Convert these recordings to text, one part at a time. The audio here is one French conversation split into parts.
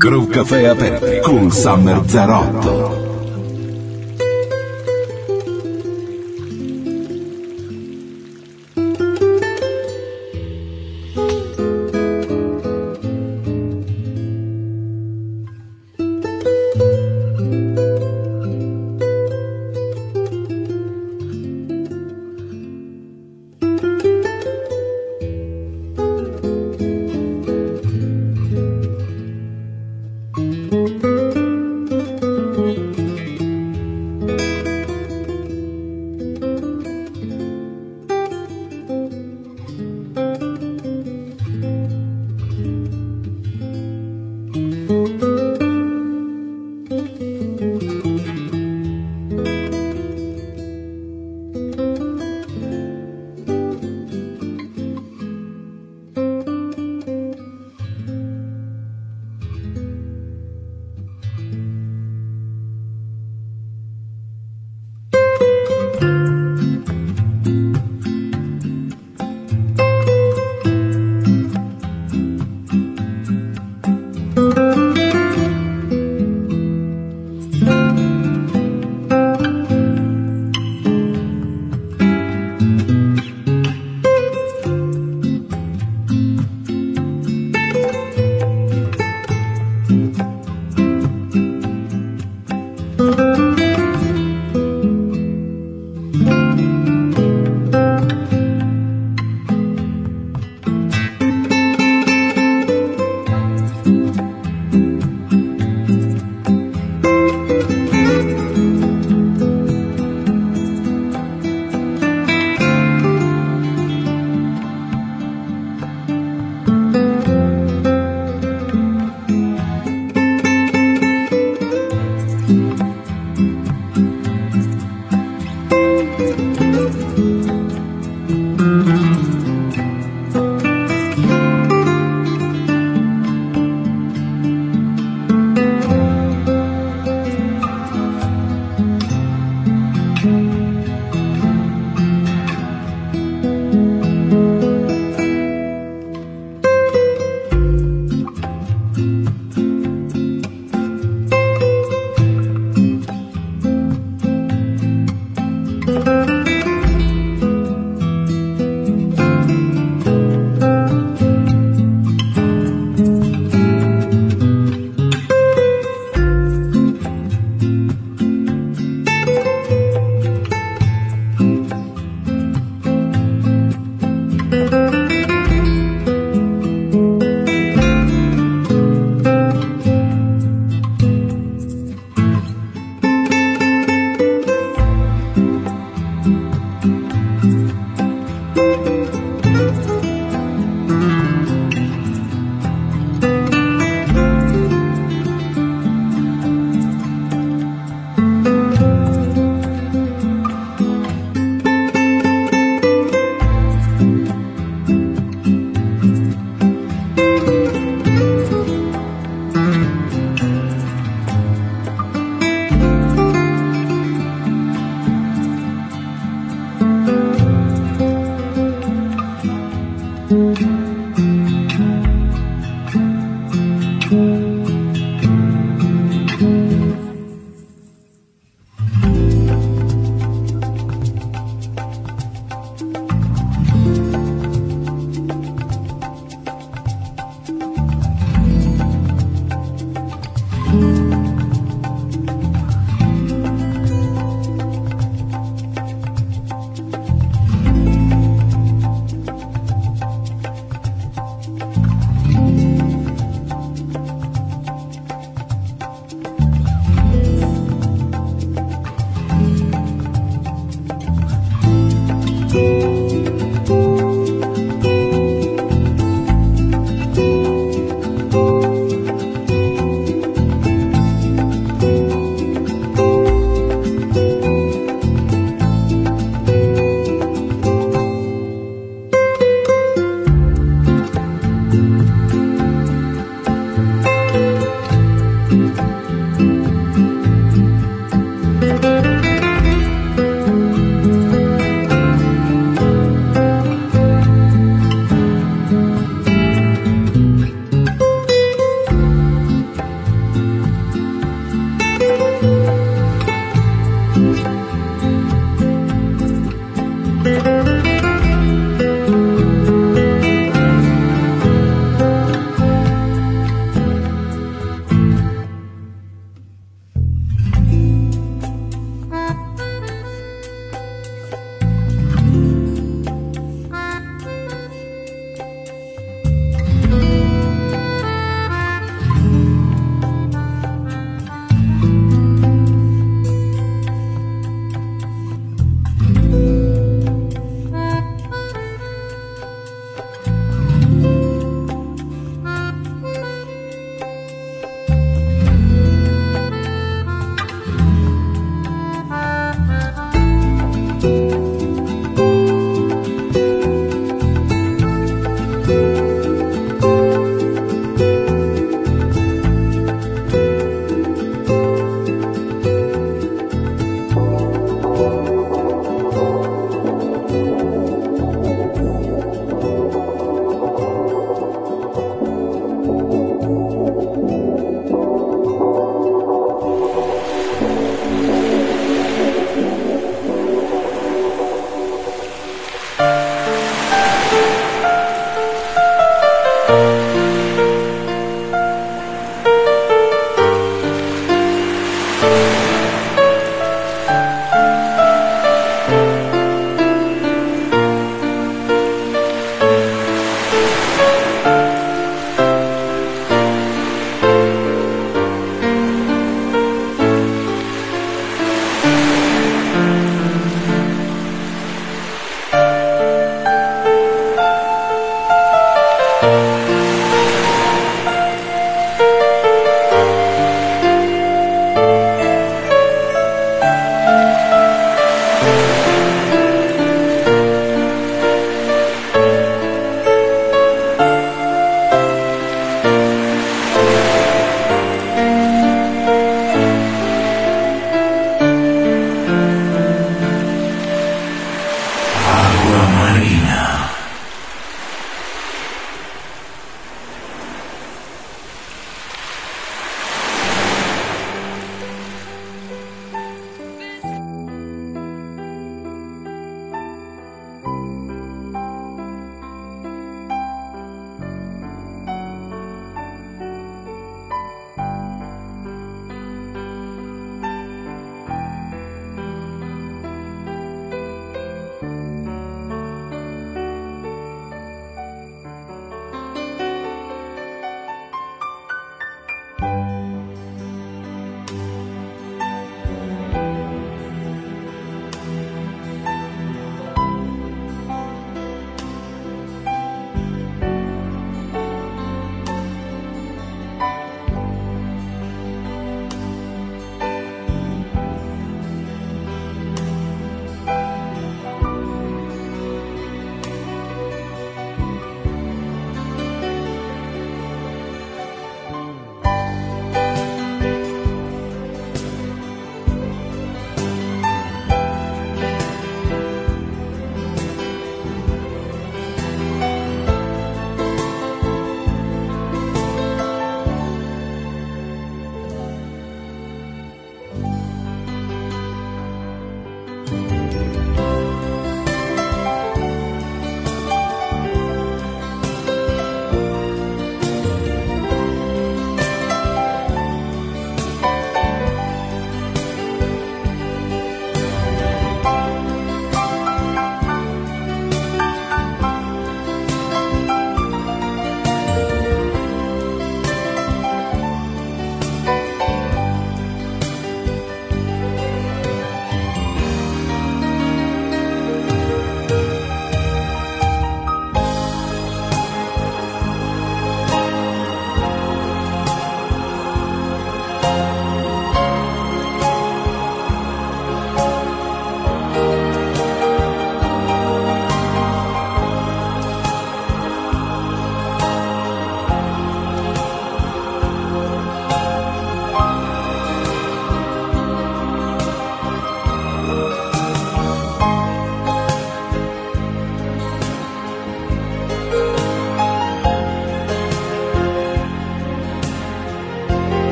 Groove Café aperti con Summer 08.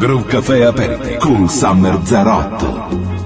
Groove Café aperti con Summer 08.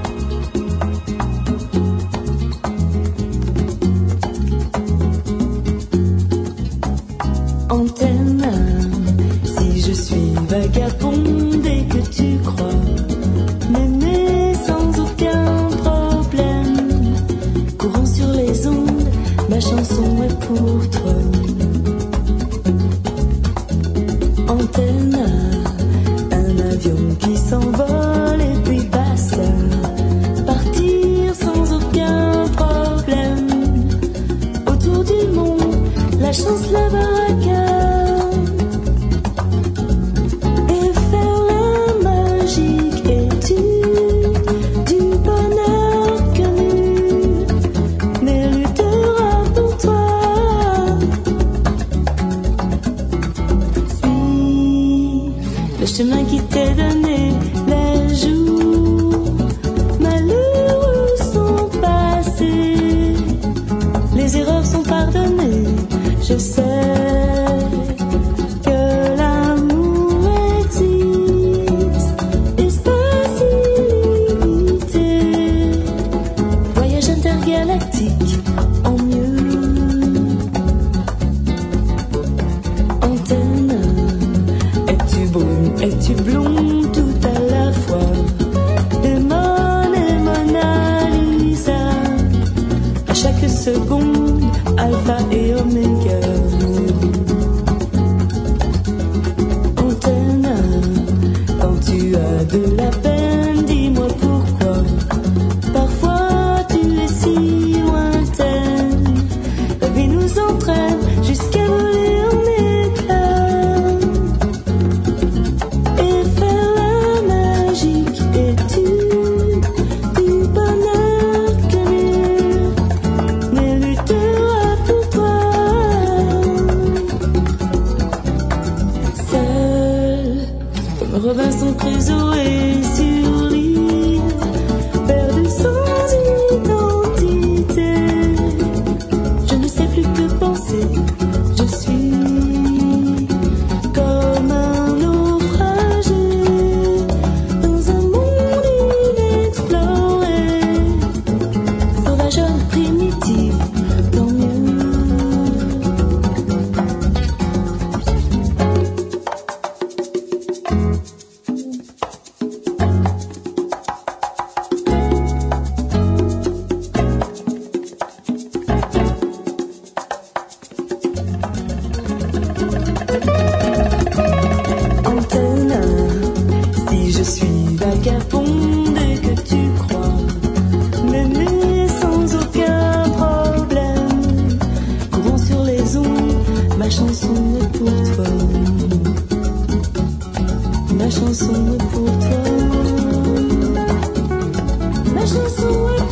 不普通，没什所谓。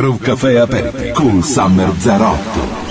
Groove Café aperti con Summer 08.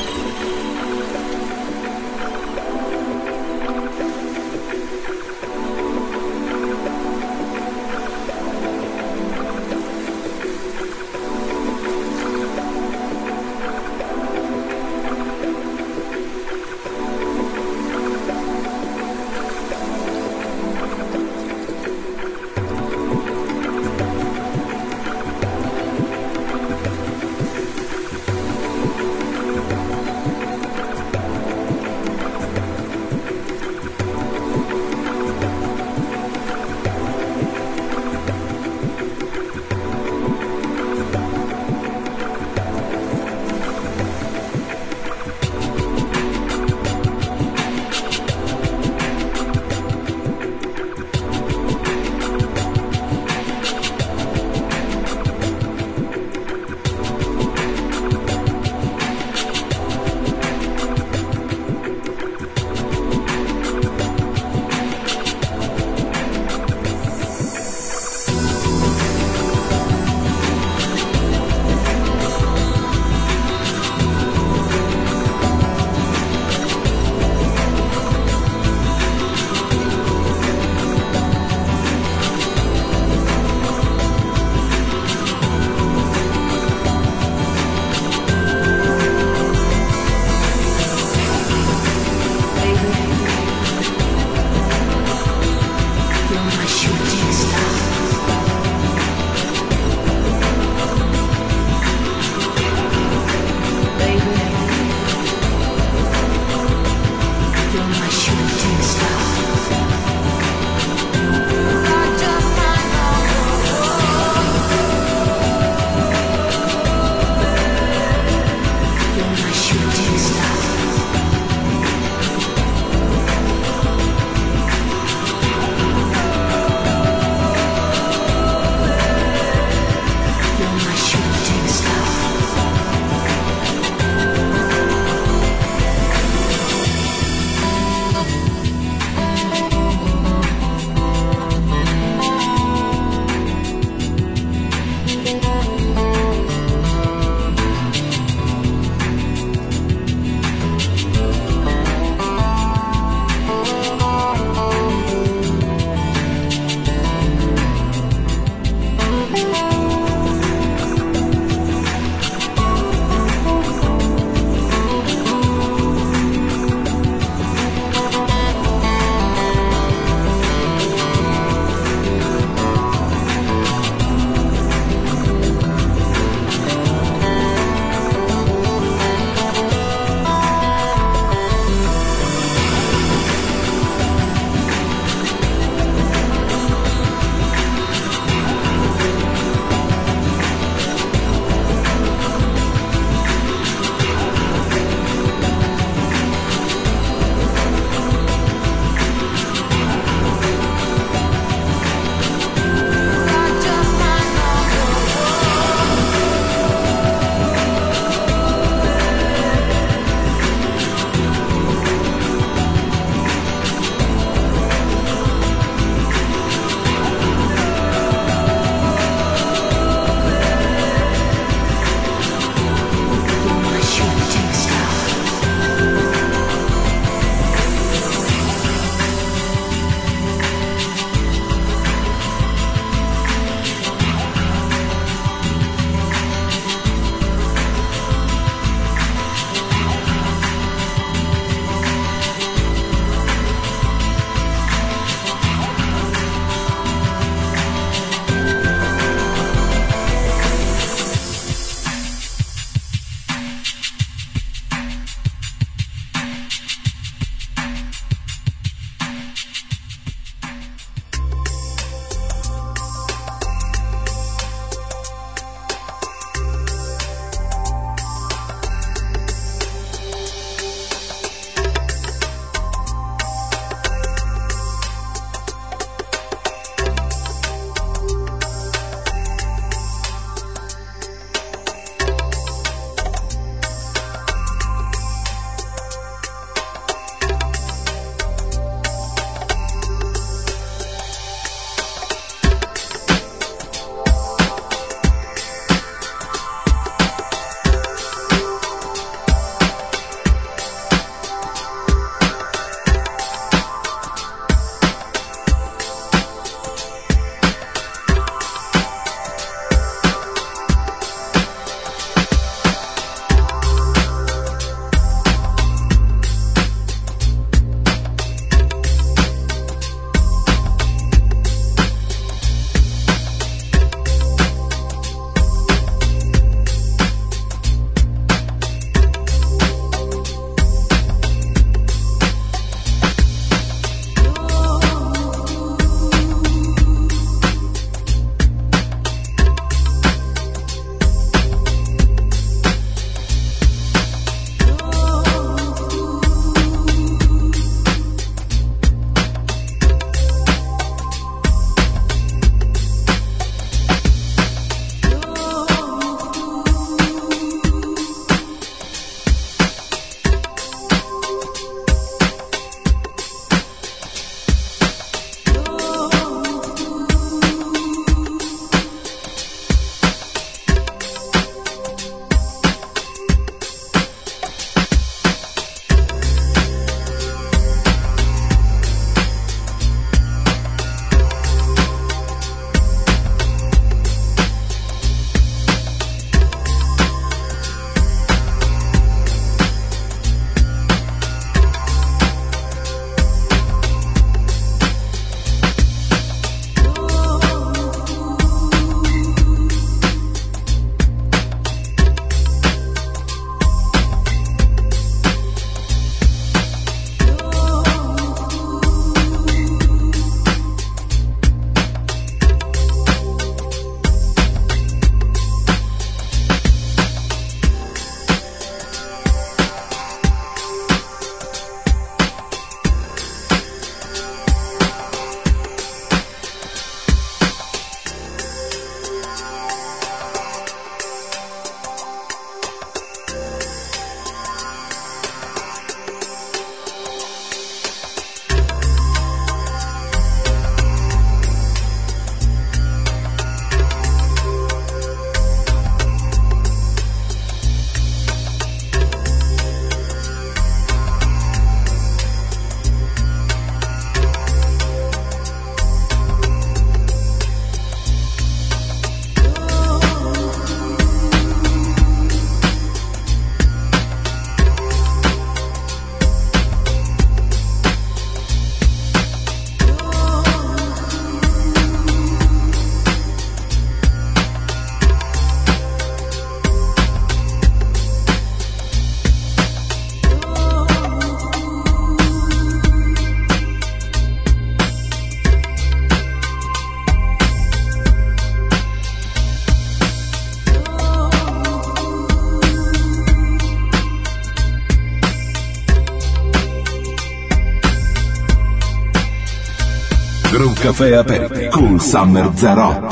Café Aperti con Summer Zarot.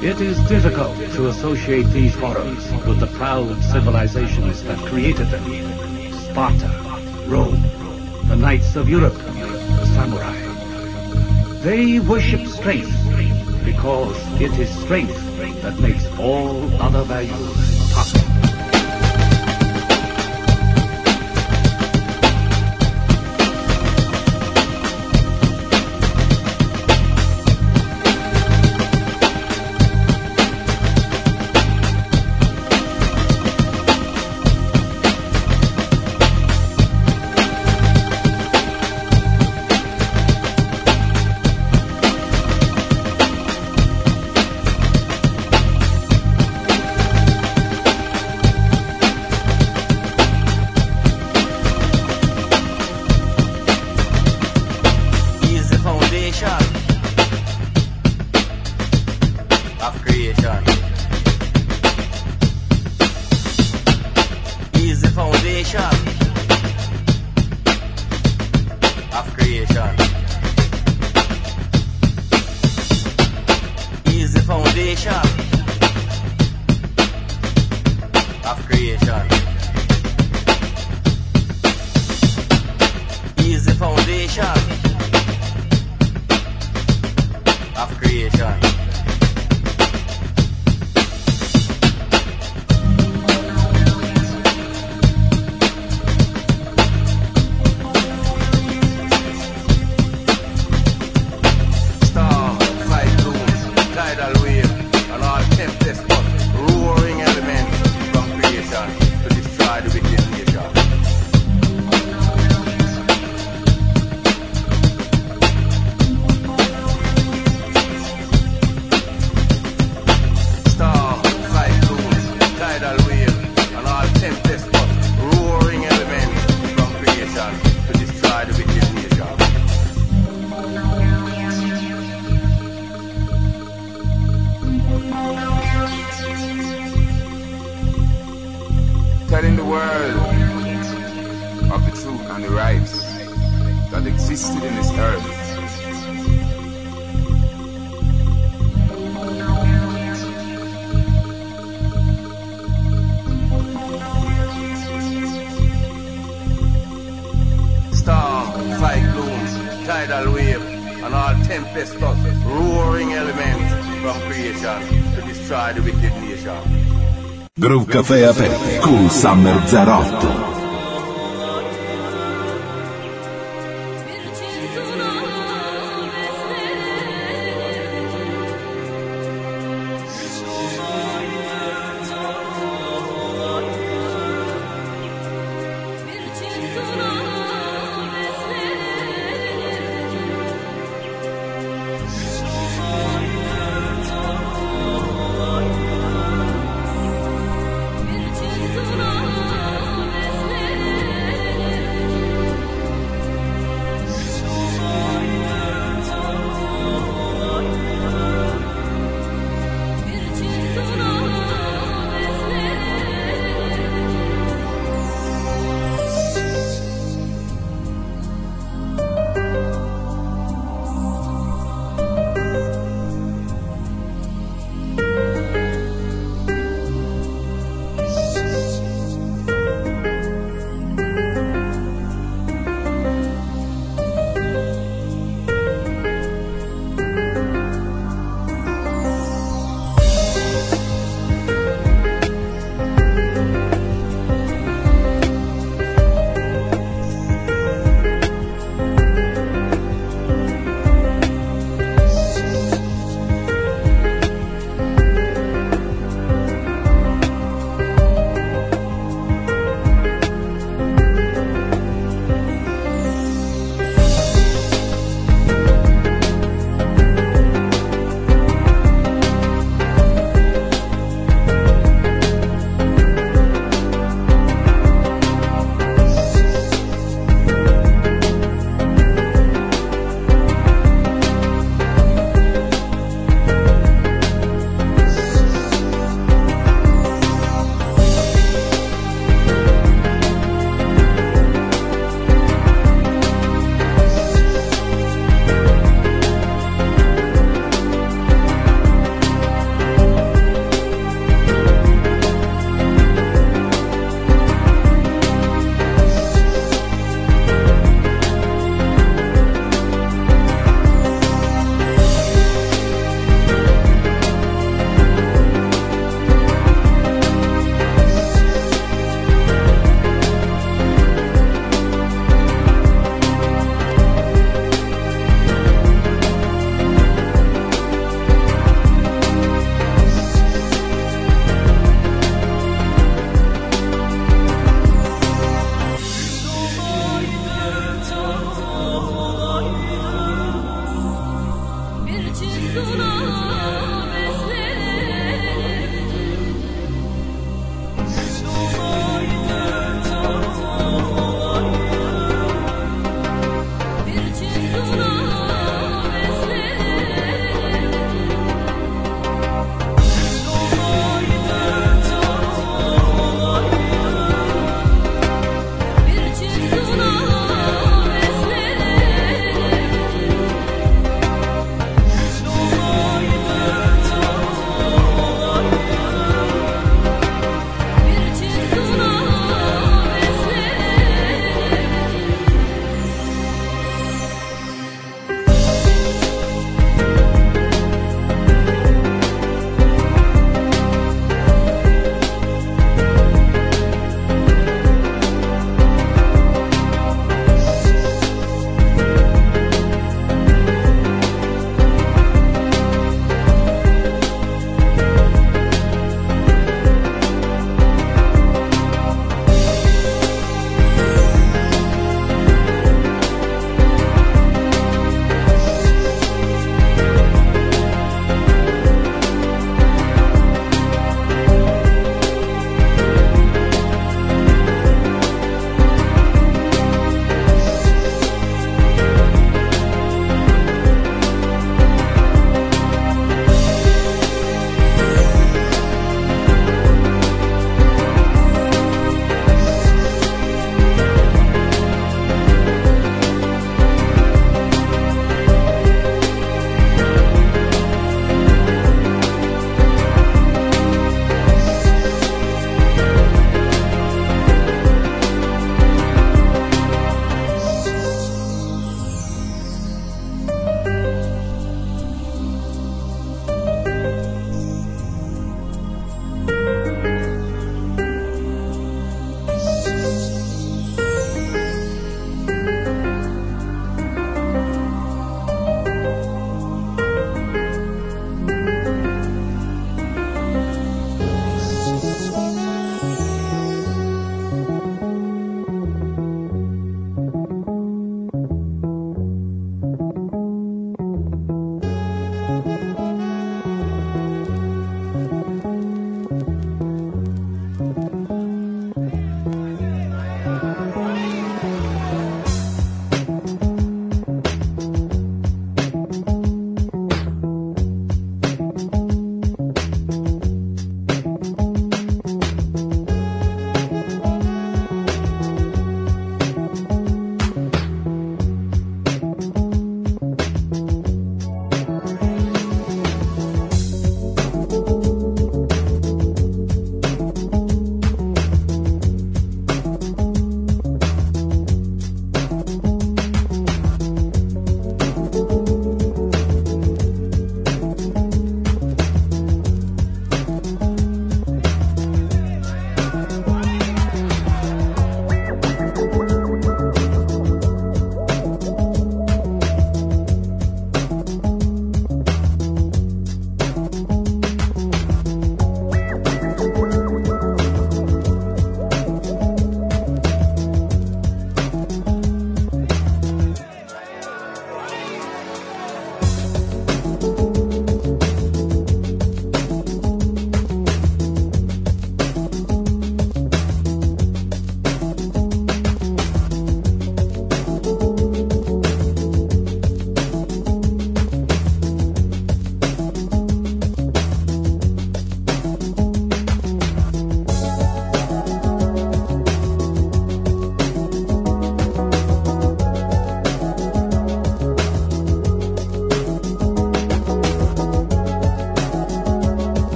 It is difficult to associate these horrors with the proud civilizations that created them. Sparta, Rome, the knights of Europe, the samurai. They worship strength because it is strength that makes all other values. un caffè aperto con Summer Zarotto.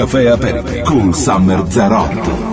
caffè aperto con Summer Zarotto.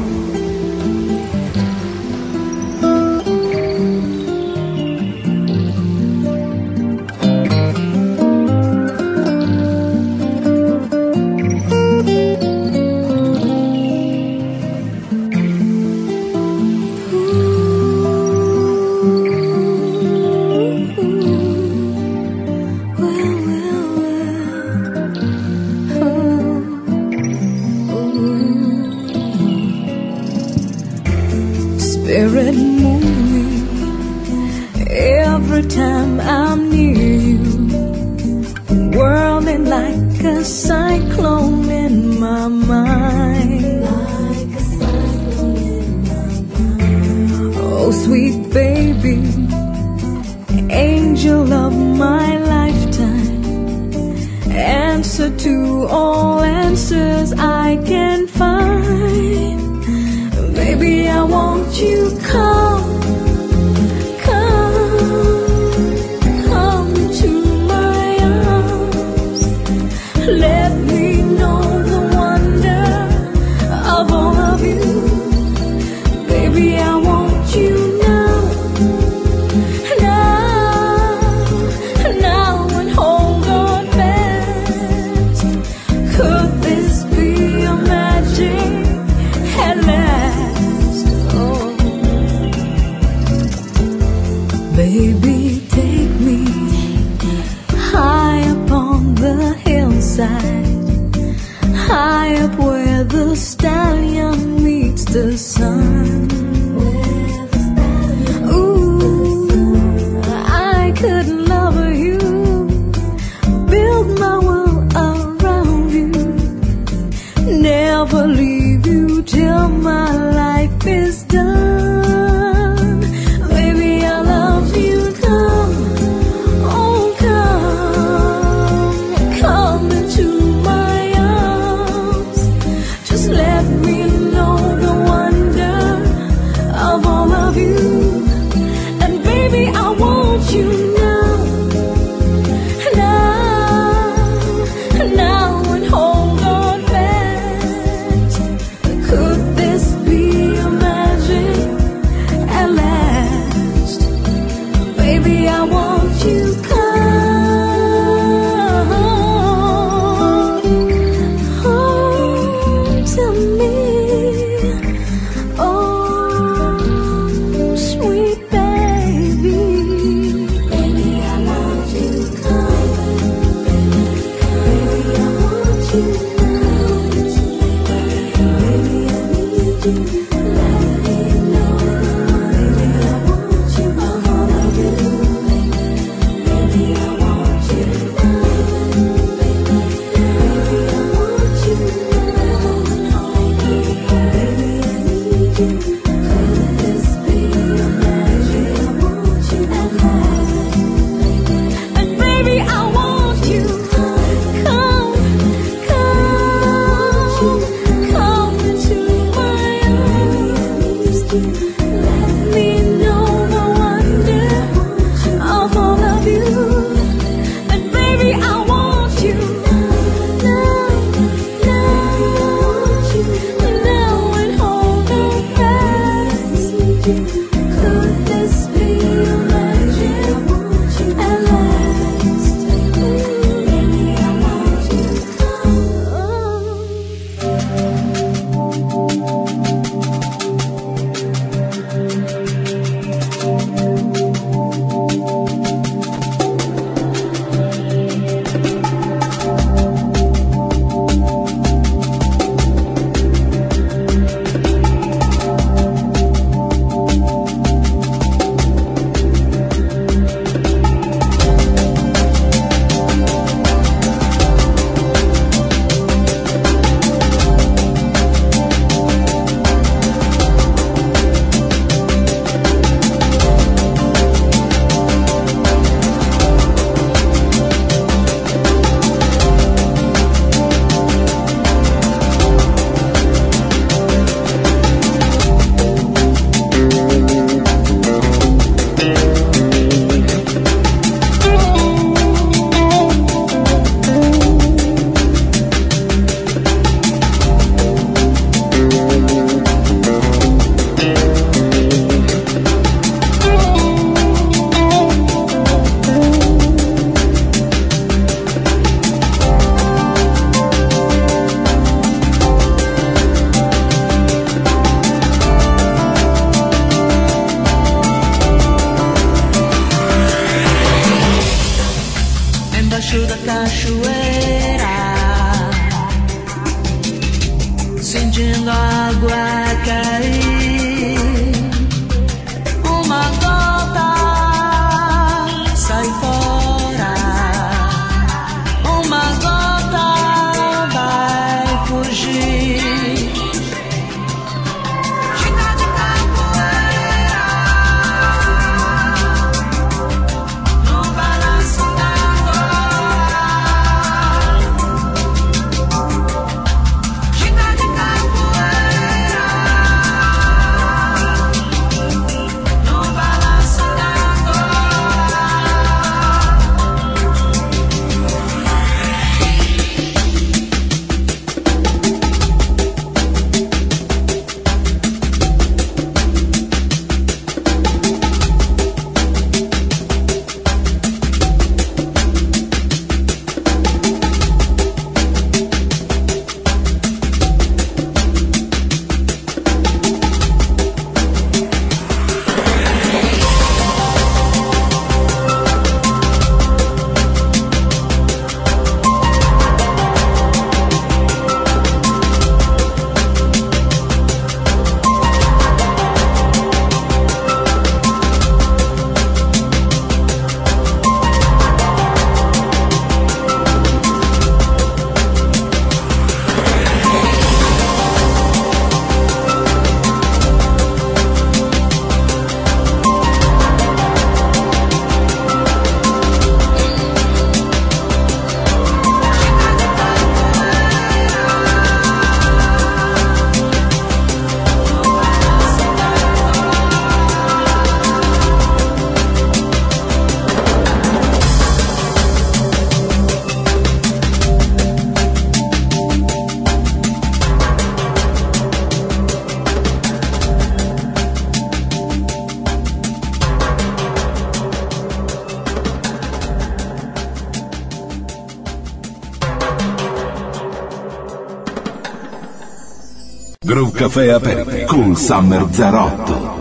Caffè Aperti con Summer Zarotto.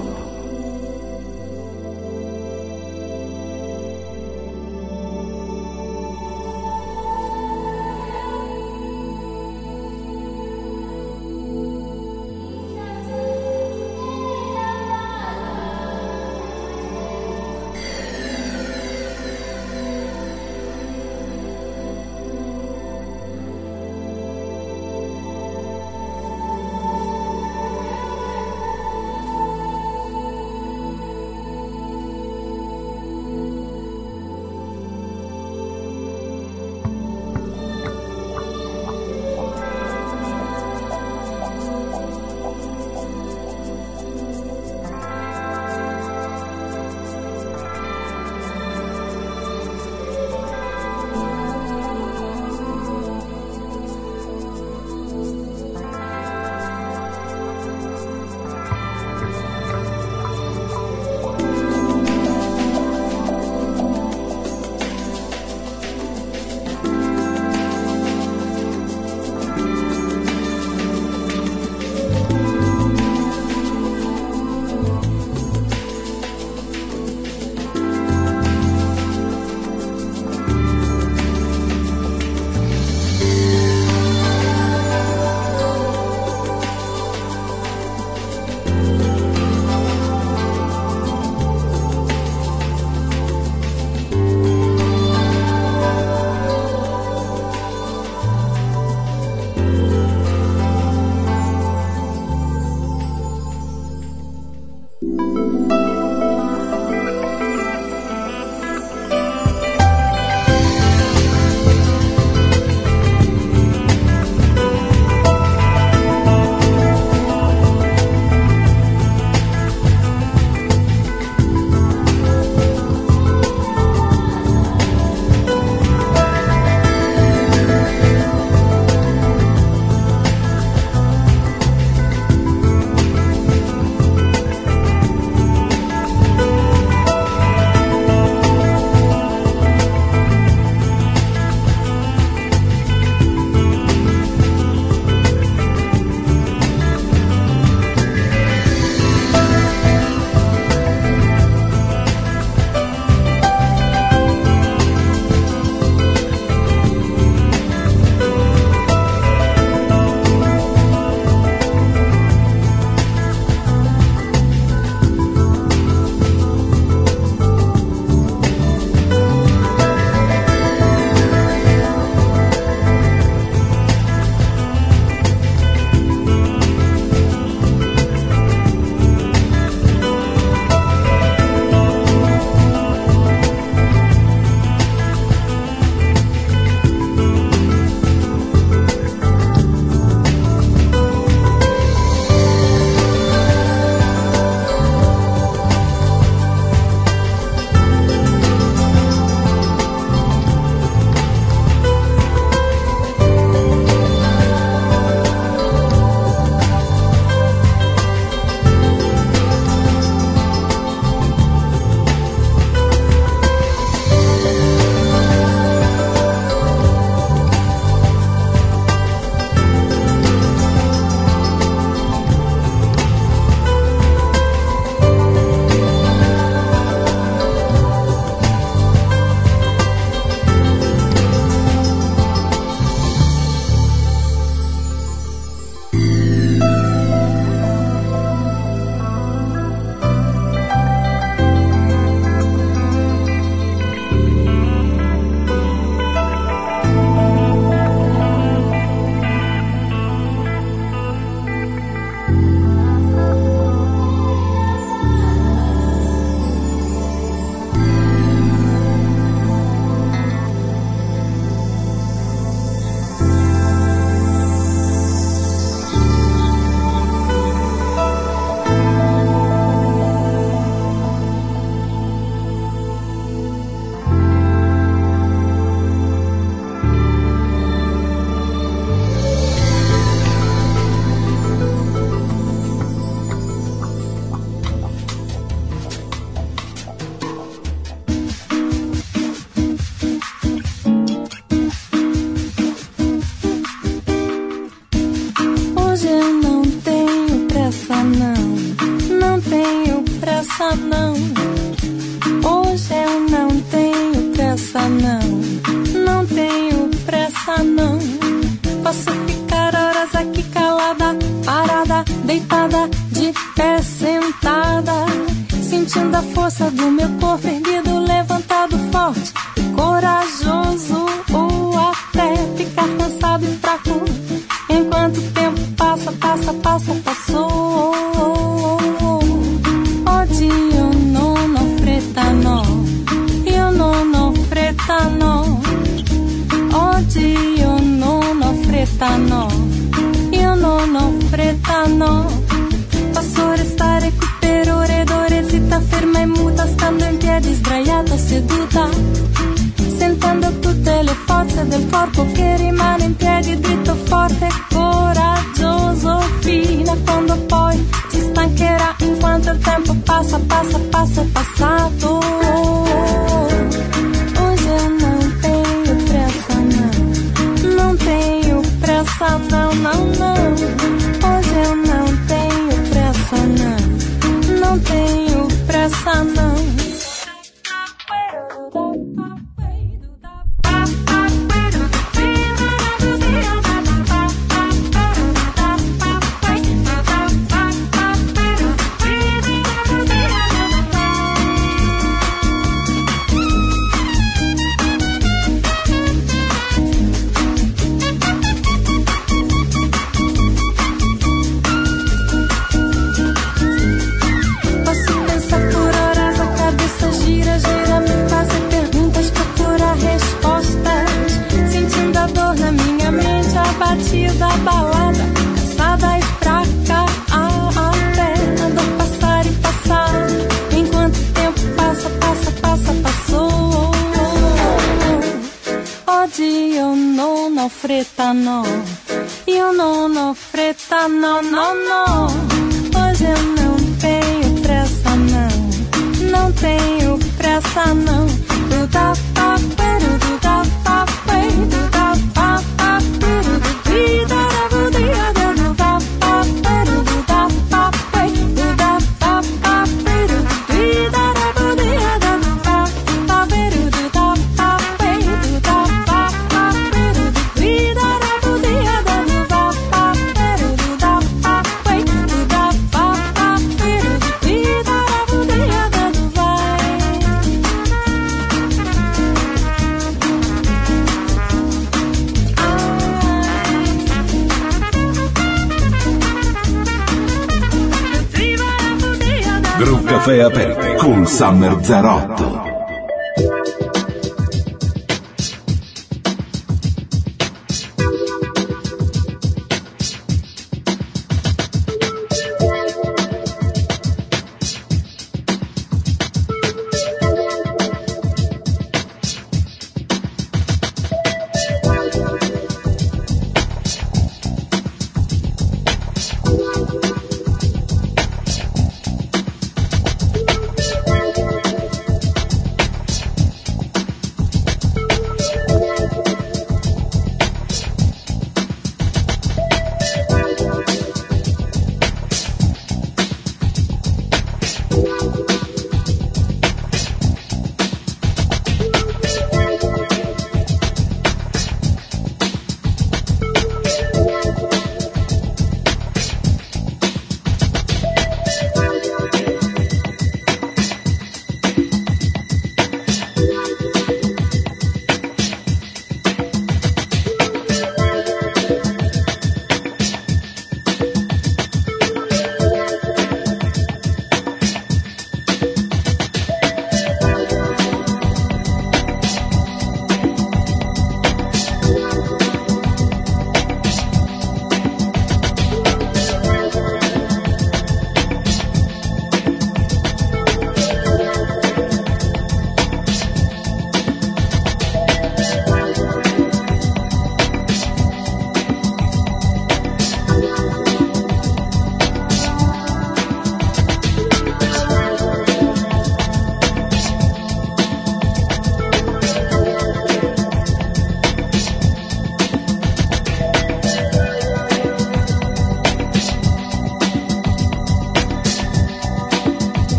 fretano, io non ho fretta no. Posso restare qui per ore ed ore zitta, ferma e muta, stando in piedi, sdraiata, seduta. Sentendo tutte le forze del corpo che rimane in piedi, dritto, forte, e coraggioso, fino a quando poi si stancherà in quanto il tempo passa, passa, passa, è passato. pressa, não, não, não. Hoje eu não tenho pressa, não. Não tenho pressa, não. fretano. Eu não, não fretano, não, não. Hoje eu não tenho pressa, não. Não tenho pressa, não. Do da, da, do da, Caffè aperto con Summer Zarotto.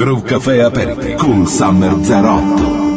Groove Café aperti con Summer 08.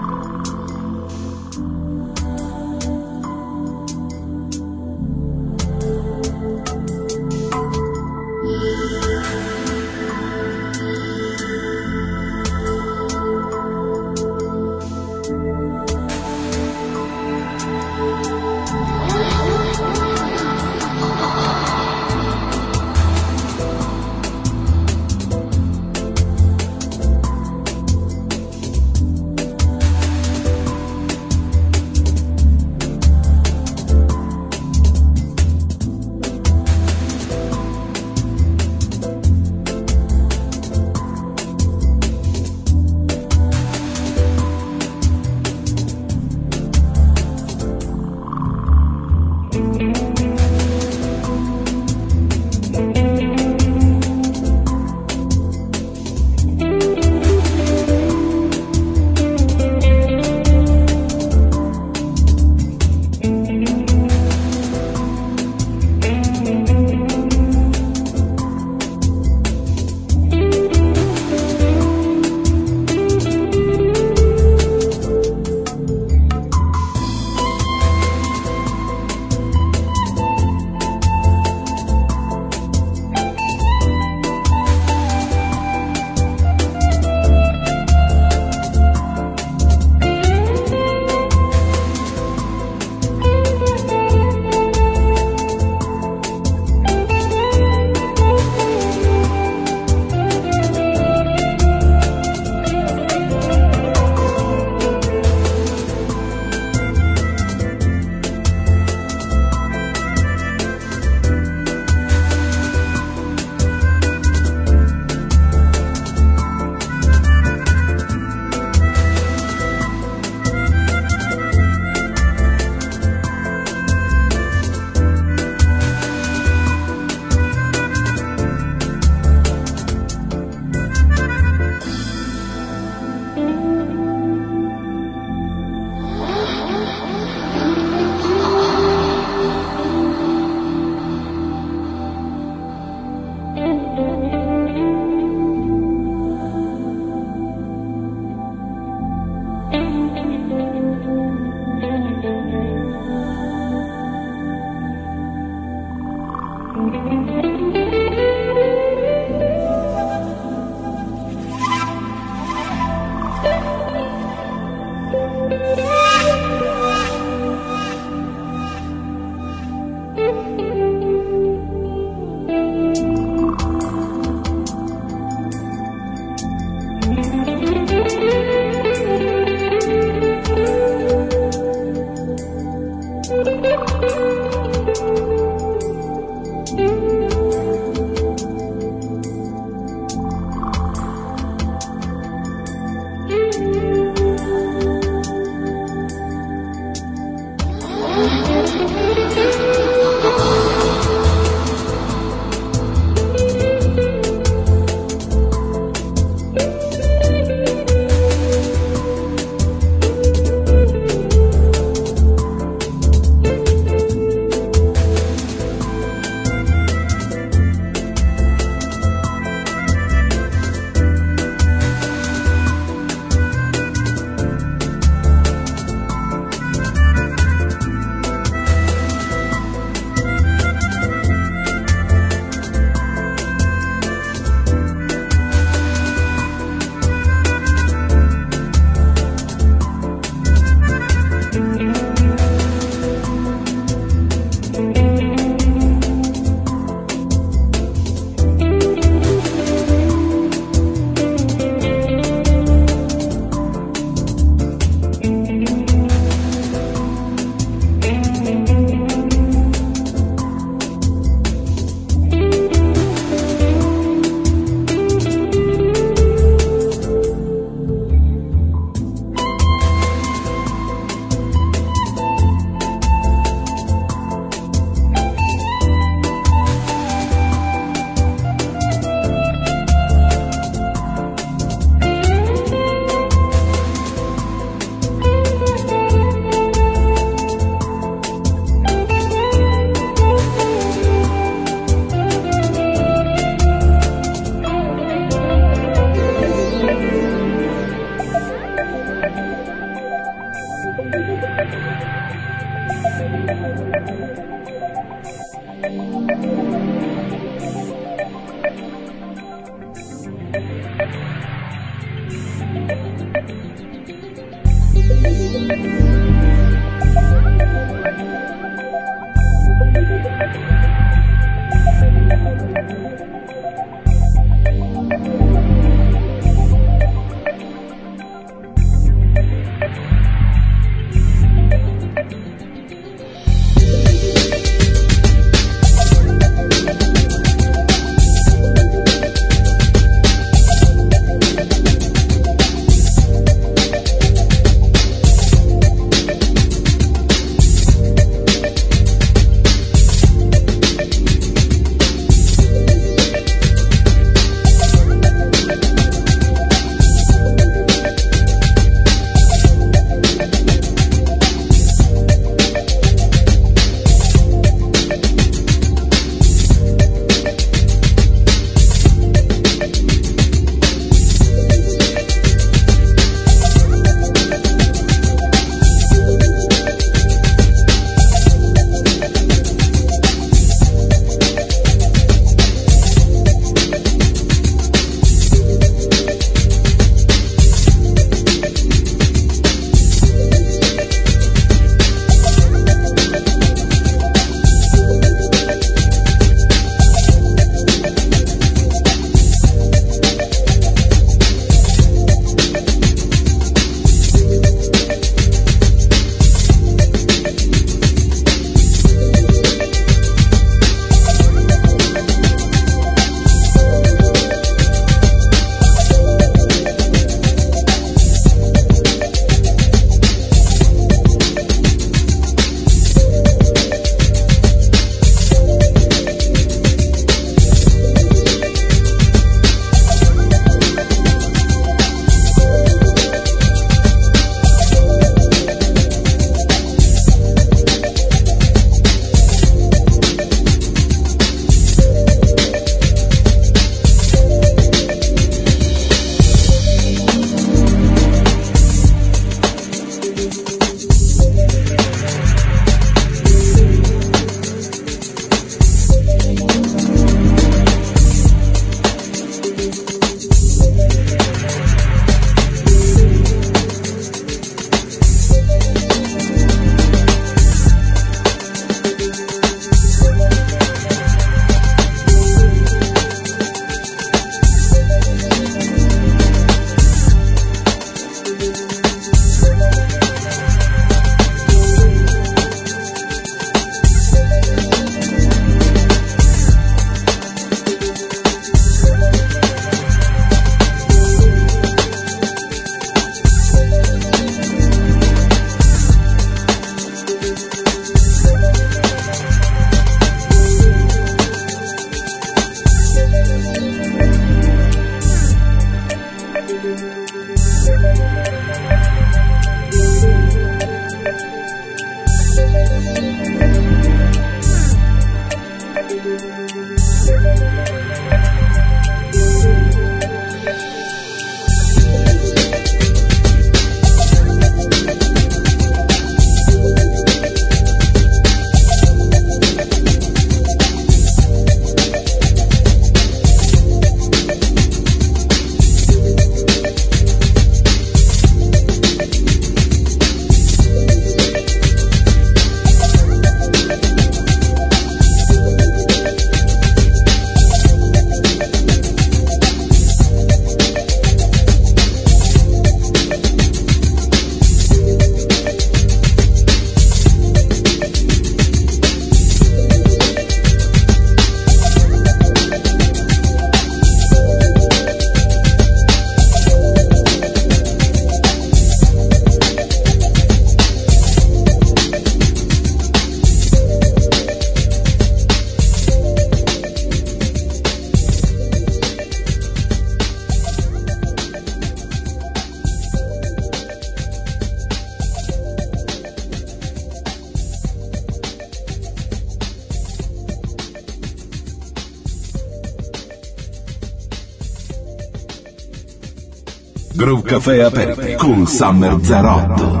Caffè aperto con Summer Zarotto.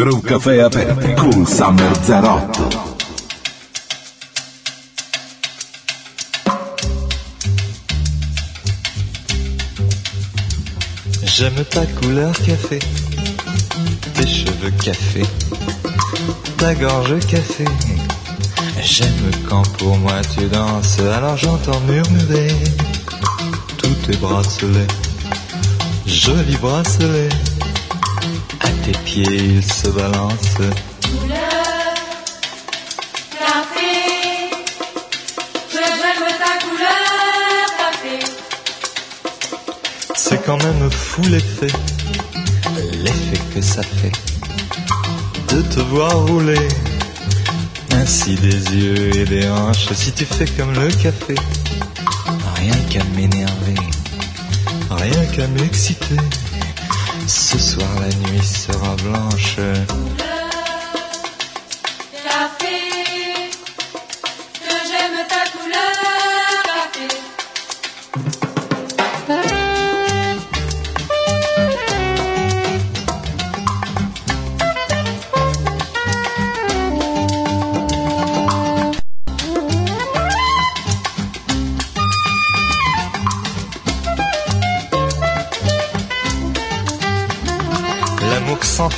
Groove Café aperti con Summer 08. J'aime ta couleur café, tes cheveux café, ta gorge café. J'aime quand pour moi tu danses, alors j'entends murmurer tous tes bracelets, jolis bracelets. Tes pieds se café. C'est quand même fou l'effet, l'effet que ça fait de te voir rouler. Ainsi des yeux et des hanches, si tu fais comme le café, rien qu'à m'énerver, rien qu'à m'exciter. Ce soir la nuit sera blanche.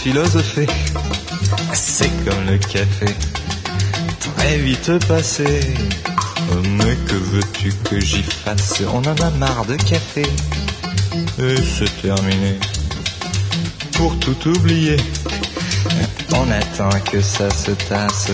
Philosopher, c'est comme le café, très vite passé. Oh, Mais que veux-tu que j'y fasse? On en a marre de café. Et c'est terminé. Pour tout oublier, on attend que ça se tasse.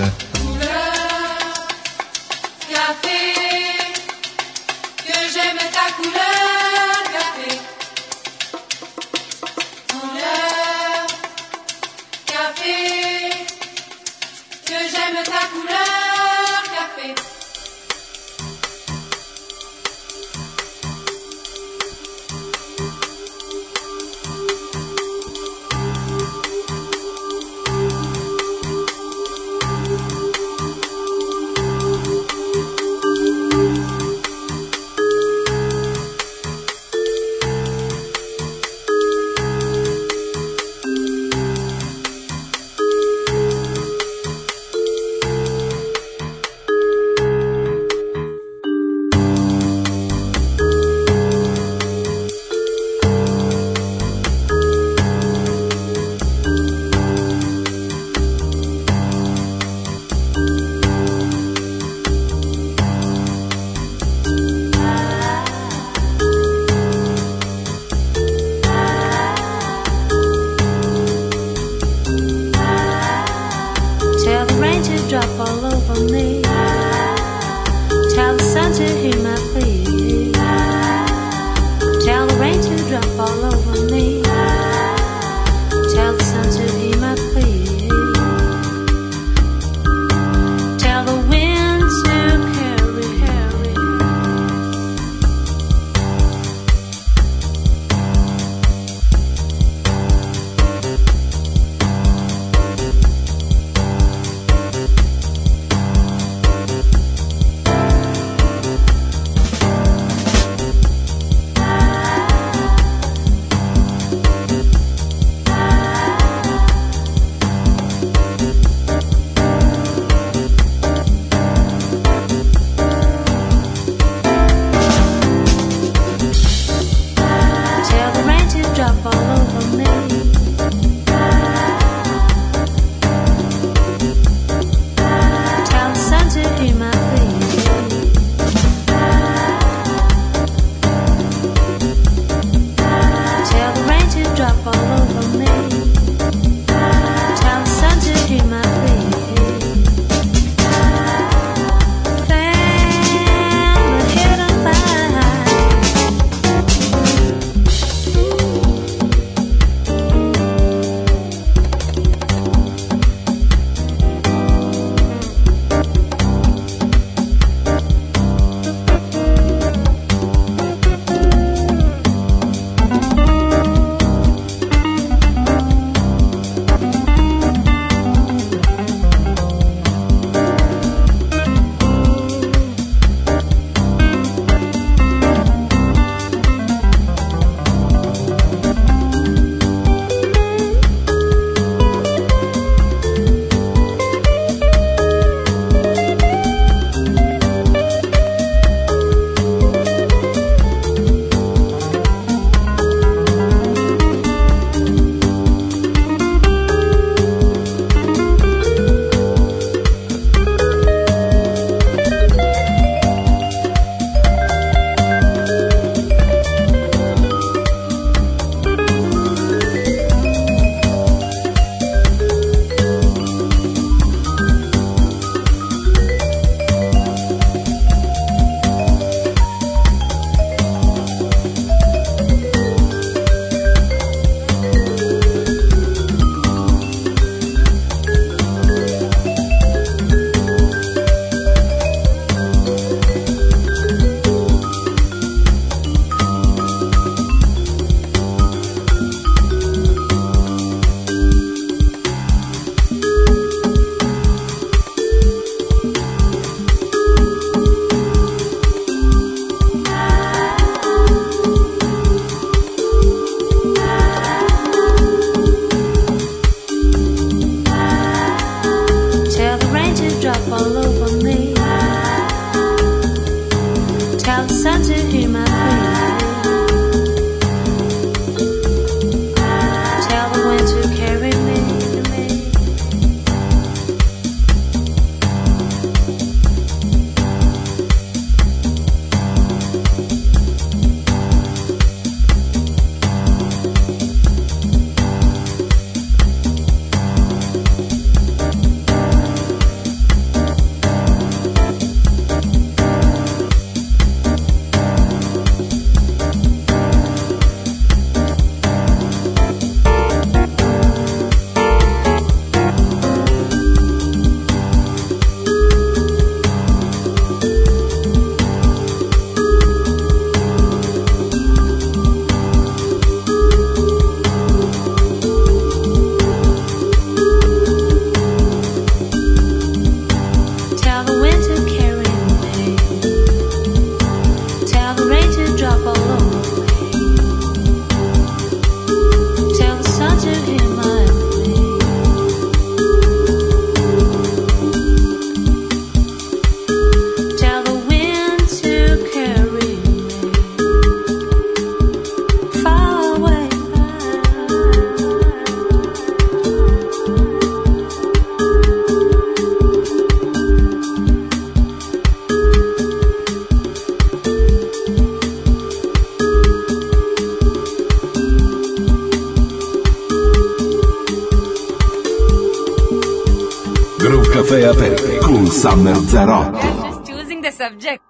Summer Zarotto. are just choosing the subject.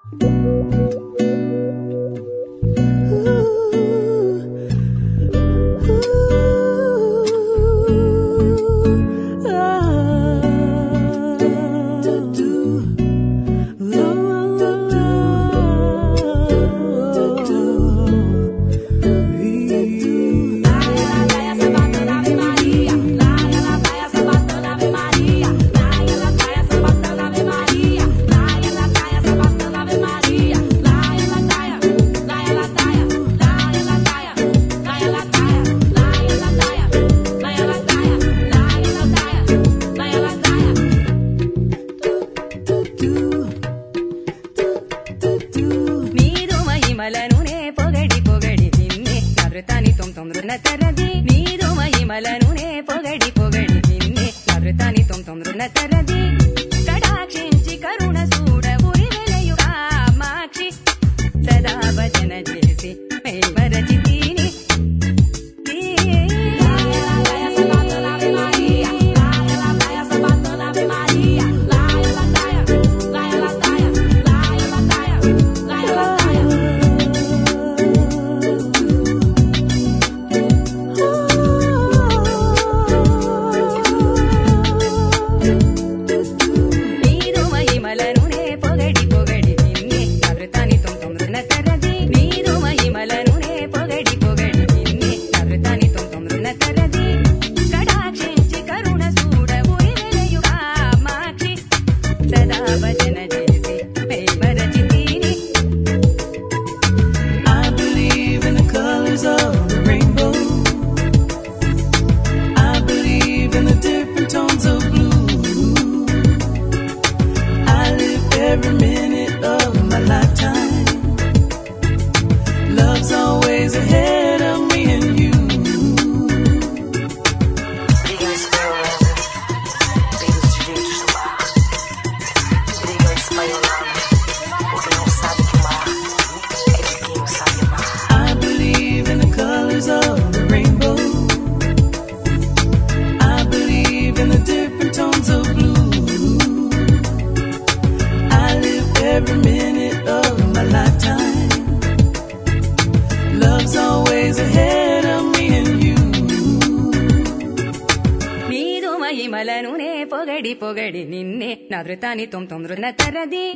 Tom tumtum runa taradi